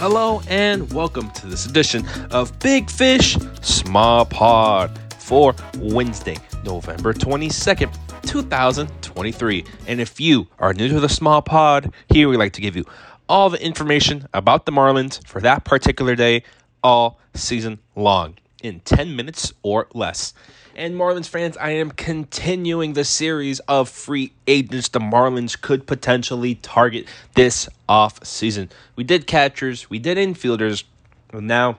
Hello and welcome to this edition of Big Fish Small Pod for Wednesday, November 22nd, 2023. And if you are new to the Small Pod, here we like to give you all the information about the Marlins for that particular day all season long in 10 minutes or less. And Marlins fans, I am continuing the series of free agents the Marlins could potentially target this off season. We did catchers, we did infielders, and now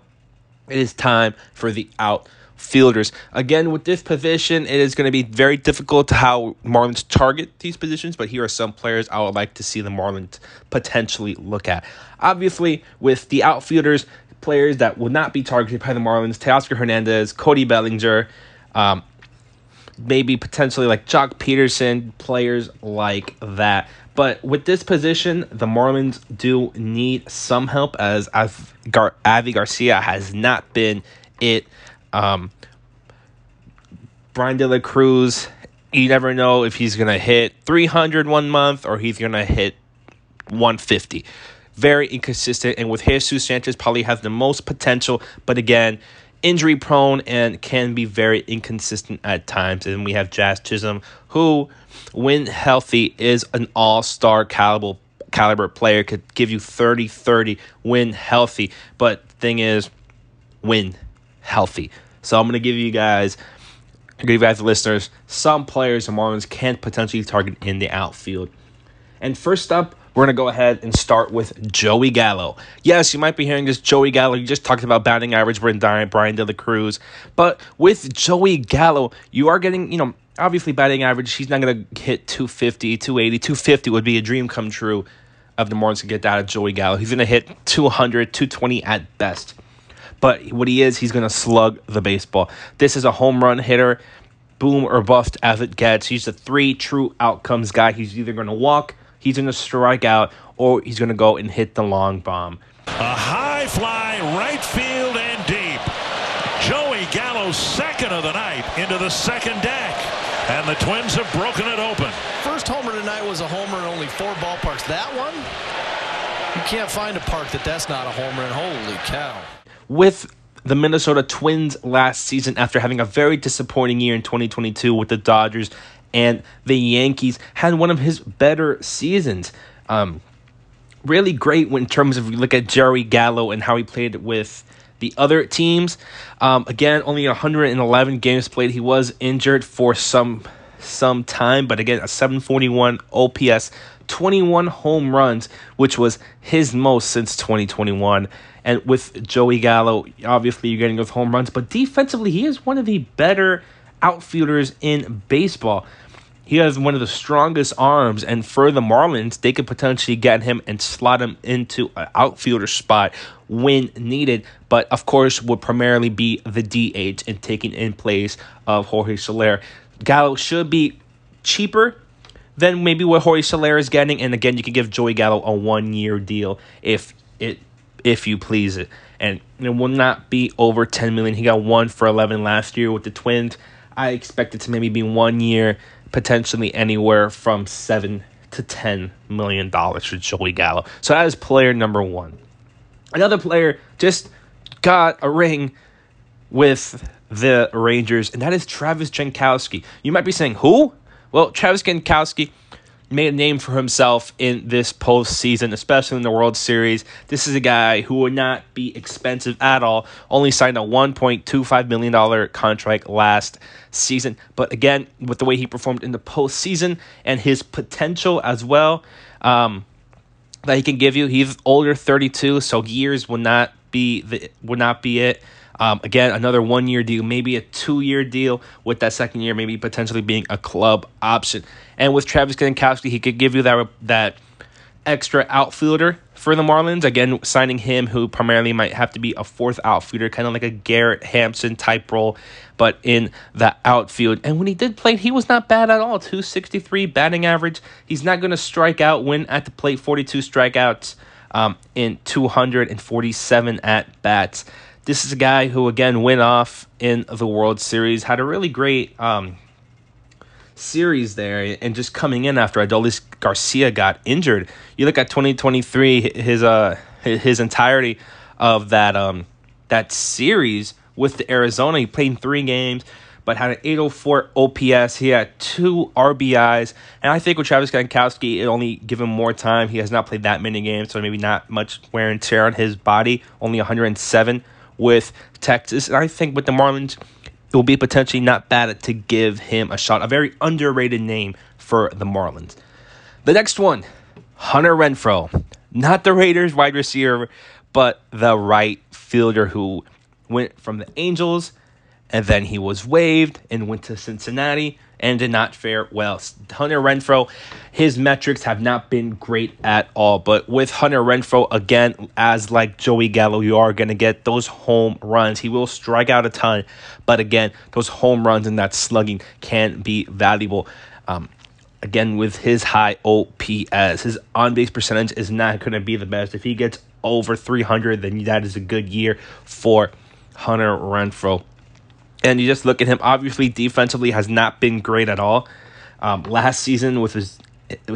it is time for the outfielders. Again, with this position, it is going to be very difficult to how Marlins target these positions, but here are some players I would like to see the Marlins potentially look at. Obviously, with the outfielders, players that will not be targeted by the Marlins, Teoscar Hernandez, Cody Bellinger, um, maybe potentially like Joc Pederson, players like that. But with this position, the Marlins do need some help as Gar- Avi Garcia has not been it. Um, Bryan De La Cruz, you never know if he's going to hit 300 one month or he's going to hit 150. Very inconsistent. And with Jesus Sanchez, probably has the most potential. But again, injury prone and can be very inconsistent at times. And we have Jazz Chisholm, who, when healthy, is an all star caliber caliber player, could give you 30 30 when healthy. But thing is, when healthy. So I'm going to give you guys, give you guys the listeners, some players the Marlins can potentially target in the outfield. And first up, we're going to go ahead and start with Joey Gallo. Yes, you might be hearing this Joey Gallo. You just talked about batting average, Bryan De La Cruz. But with Joey Gallo, you are getting, you know, obviously batting average. He's not going to hit 250, 280. 250 would be a dream come true of the Marlins to get that of Joey Gallo. He's going to hit 200, 220 at best. But what he is, he's going to slug the baseball. This is a home run hitter, boom or bust as it gets. He's a three true outcomes guy. He's either going to walk, he's going to strike out, or he's going to go and hit the long bomb. A high fly, right field and deep. Joey Gallo's second of the night into the second deck. And the Twins have broken it open. First homer tonight was a homer in only four ballparks. That one, you can't find a park that that's not a homer in. Holy cow. With the Minnesota Twins last season after having a very disappointing year in 2022 with the Dodgers and the Yankees had one of his better seasons. Um, really great in terms of you look at Jerry Gallo and how he played with the other teams. Um, again, only 111 games played. He was injured for some some time, but again, a 741 OPS, 21 home runs, which was his most since 2021. And with Joey Gallo, obviously you're getting those home runs, but defensively, he is one of the better outfielders in baseball. He has one of the strongest arms, and for the Marlins, they could potentially get him and slot him into an outfielder spot when needed. But of course, would primarily be the DH and taking in place of Jorge Soler. Gallo should be cheaper than maybe what Jorge Soler is getting, and again, you can give Joey Gallo a one-year deal if it if you please it, and it will not be over ten million. He got one for eleven last year with the Twins. I expect it to maybe be one year potentially anywhere from seven to ten million dollars for Joey Gallo. So that is player number one. Another player just got a ring with the Rangers, and that is Travis Jankowski. You might be saying, who? Well, Travis Jankowski made a name for himself in this postseason, especially in the World Series. This is a guy who would not be expensive at all. Only signed a $1.25 million contract last season. But again, with the way he performed in the postseason and his potential as well um, that he can give you, he's older, 32, so years would not be the would not be it. Um, again, another one year deal, maybe a two year deal with that second year, maybe potentially being a club option. And with Travis Jankowski, he could give you that that extra outfielder for the Marlins. Again, signing him, who primarily might have to be a fourth outfielder, kind of like a Garrett Hampson type role, but in the outfield. And when he did play, he was not bad at all. 263 batting average. He's not going to strike out when at the plate, 42 strikeouts um, in 247 at bats. This is a guy who, again, went off in the World Series, had a really great um, series there, and just coming in after Adolis Garcia got injured. You look at 2023, his uh his entirety of that um that series with the Arizona, he played three games, but had an 804 OPS. He had two RBIs, and I think with Travis Jankowski, it only give him more time. He has not played that many games, so maybe not much wear and tear on his body. Only 107 with Texas. And I think with the Marlins, it will be potentially not bad to give him a shot. A very underrated name for the Marlins. The next one, Hunter Renfroe. Not the Raiders wide receiver, but the right fielder who went from the Angels and then he was waived and went to Cincinnati and did not fare well. Hunter Renfroe, his metrics have not been great at all. But with Hunter Renfroe, again, as like Joey Gallo, you are going to get those home runs. He will strike out a ton, but again, those home runs and that slugging can be valuable. Um, again, with his high OPS, his on base percentage is not going to be the best. If he gets over 300, then that is a good year for Hunter Renfroe. And you just look at him. Obviously, defensively has not been great at all. Um, last season, with his,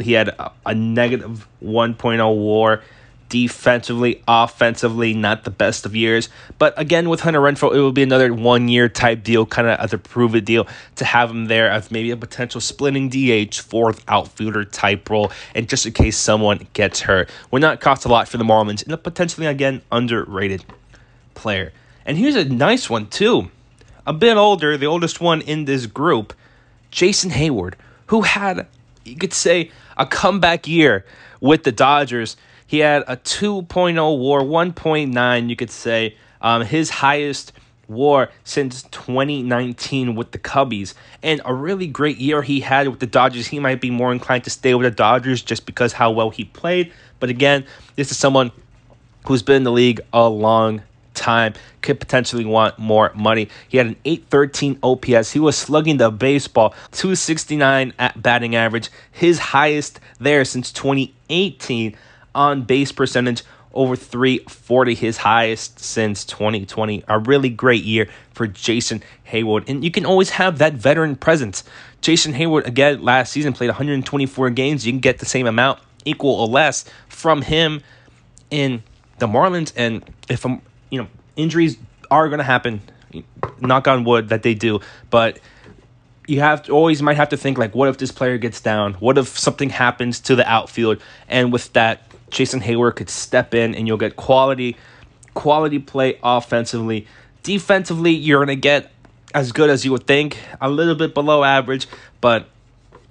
he had a, negative 1.0 WAR. Defensively, offensively, not the best of years. But again, with Hunter Renfroe, it will be another one year type deal, kind of as a prove it deal, to have him there as maybe a potential splitting DH, fourth outfielder type role, and just in case someone gets hurt. Will not cost a lot for the Marlins, and a potentially, again, underrated player. And here's a nice one, too a bit older, the oldest one in this group, Jason Heyward, who had, you could say, a comeback year with the Dodgers. He had a 2.0 war, 1.9, you could say, um, his highest war since 2019 with the Cubbies. And a really great year he had with the Dodgers. He might be more inclined to stay with the Dodgers just because how well he played. But again, this is someone who's been in the league a long time, could potentially want more money. He had an 813 OPS. He was slugging the baseball, 269 at batting average, his highest there since 2018 on base percentage over 340, his highest since 2020. A really great year for Jason Heyward. And you can always have that veteran presence. Jason Heyward, again, last season played 124 games. You can get the same amount, equal or less, from him in the Marlins. And if I'm you know, injuries are going to happen. Knock on wood that they do, but you have to always might have to think like, what if this player gets down? What if something happens to the outfield? And with that, Jason Heyward could step in, and you'll get quality, quality play offensively. Defensively, you're gonna get as good as you would think, a little bit below average, but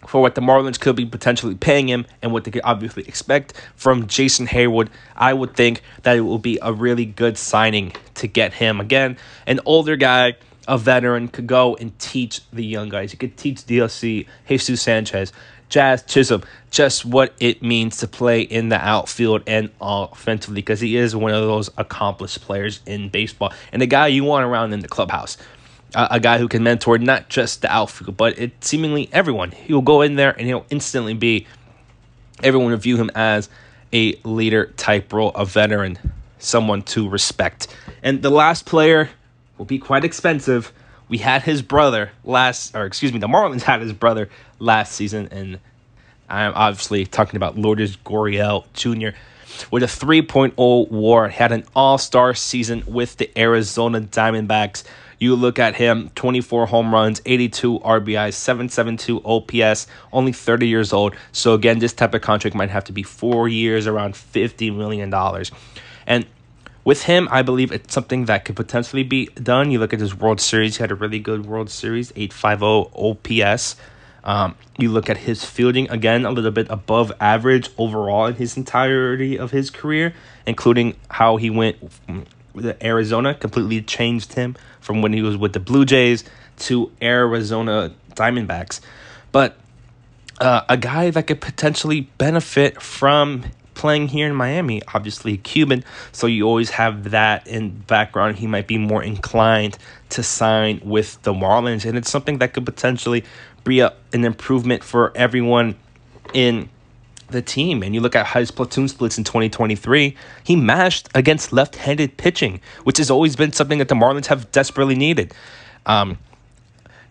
for what the Marlins could be potentially paying him and what they could obviously expect from Jason Heyward, I would think that it will be a really good signing to get him. Again, an older guy, a veteran, could go and teach the young guys. He could teach DLC, Jesus Sanchez, Jazz Chisholm, just what it means to play in the outfield and offensively because he is one of those accomplished players in baseball and the guy you want around in the clubhouse a, guy who can mentor not just the outfield, but it seemingly everyone. He'll go in there and he'll instantly be everyone will view him as a leader type role, a veteran, someone to respect. And the last player will be quite expensive. We had his brother last, or excuse me, the Marlins had his brother last season, and I'm obviously talking about Lourdes Gurriel Jr. With a 3.0 WAR, had an All Star season with the Arizona Diamondbacks. You look at him 24 home runs, 82 RBIs, 772 OPS, only 30 years old. So, again, this type of contract might have to be four years, around $50 million. And with him, I believe it's something that could potentially be done. You look at his World Series, he had a really good World Series, 850 OPS. Um, you look at his fielding again, a little bit above average overall in his entirety of his career, including how he went Arizona, completely changed him from when he was with the Blue Jays to Arizona Diamondbacks. But uh, a guy that could potentially benefit from playing here in Miami, obviously Cuban, so you always have that in background. He might be more inclined to sign with the Marlins, and it's something that could potentially be a, an improvement for everyone in the team. And you look at his platoon splits in 2023, he mashed against left handed pitching, which has always been something that the Marlins have desperately needed. Um,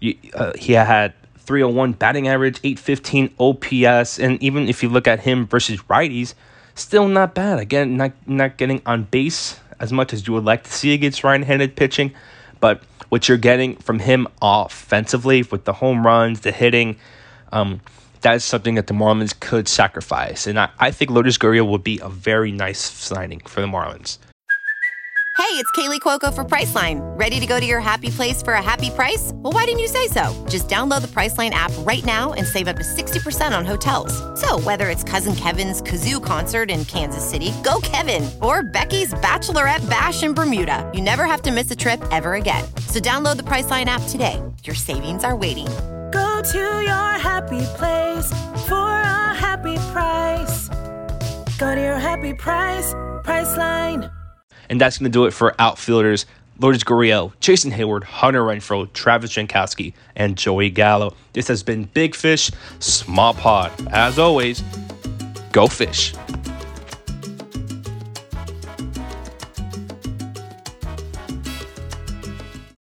you, uh, he had 301 batting average, 815 OPS, and even if you look at him versus righties, still not bad. Again, not not getting on base as much as you would like to see against right-handed pitching, but what you're getting from him offensively with the home runs, the hitting, um, that's something that the Marlins could sacrifice. And I, I think Lourdes Gurriel would be a very nice signing for the Marlins. Hey, it's Kaley Cuoco for Priceline. Ready to go to your happy place for a happy price? Well, why didn't you say so? Just download the Priceline app right now and save up to 60% on hotels. So, whether it's Cousin Kevin's Kazoo concert in Kansas City, go Kevin, or Becky's Bachelorette Bash in Bermuda, you never have to miss a trip ever again. So, download the Priceline app today. Your savings are waiting. Go to your happy place for a happy price. Go to your happy price, Priceline. And that's going to do it for outfielders Lourdes Gurriel, Jason Heyward, Hunter Renfroe, Travis Jankowski, and Joey Gallo. This has been Big Fish, Small Pod. As always, go fish.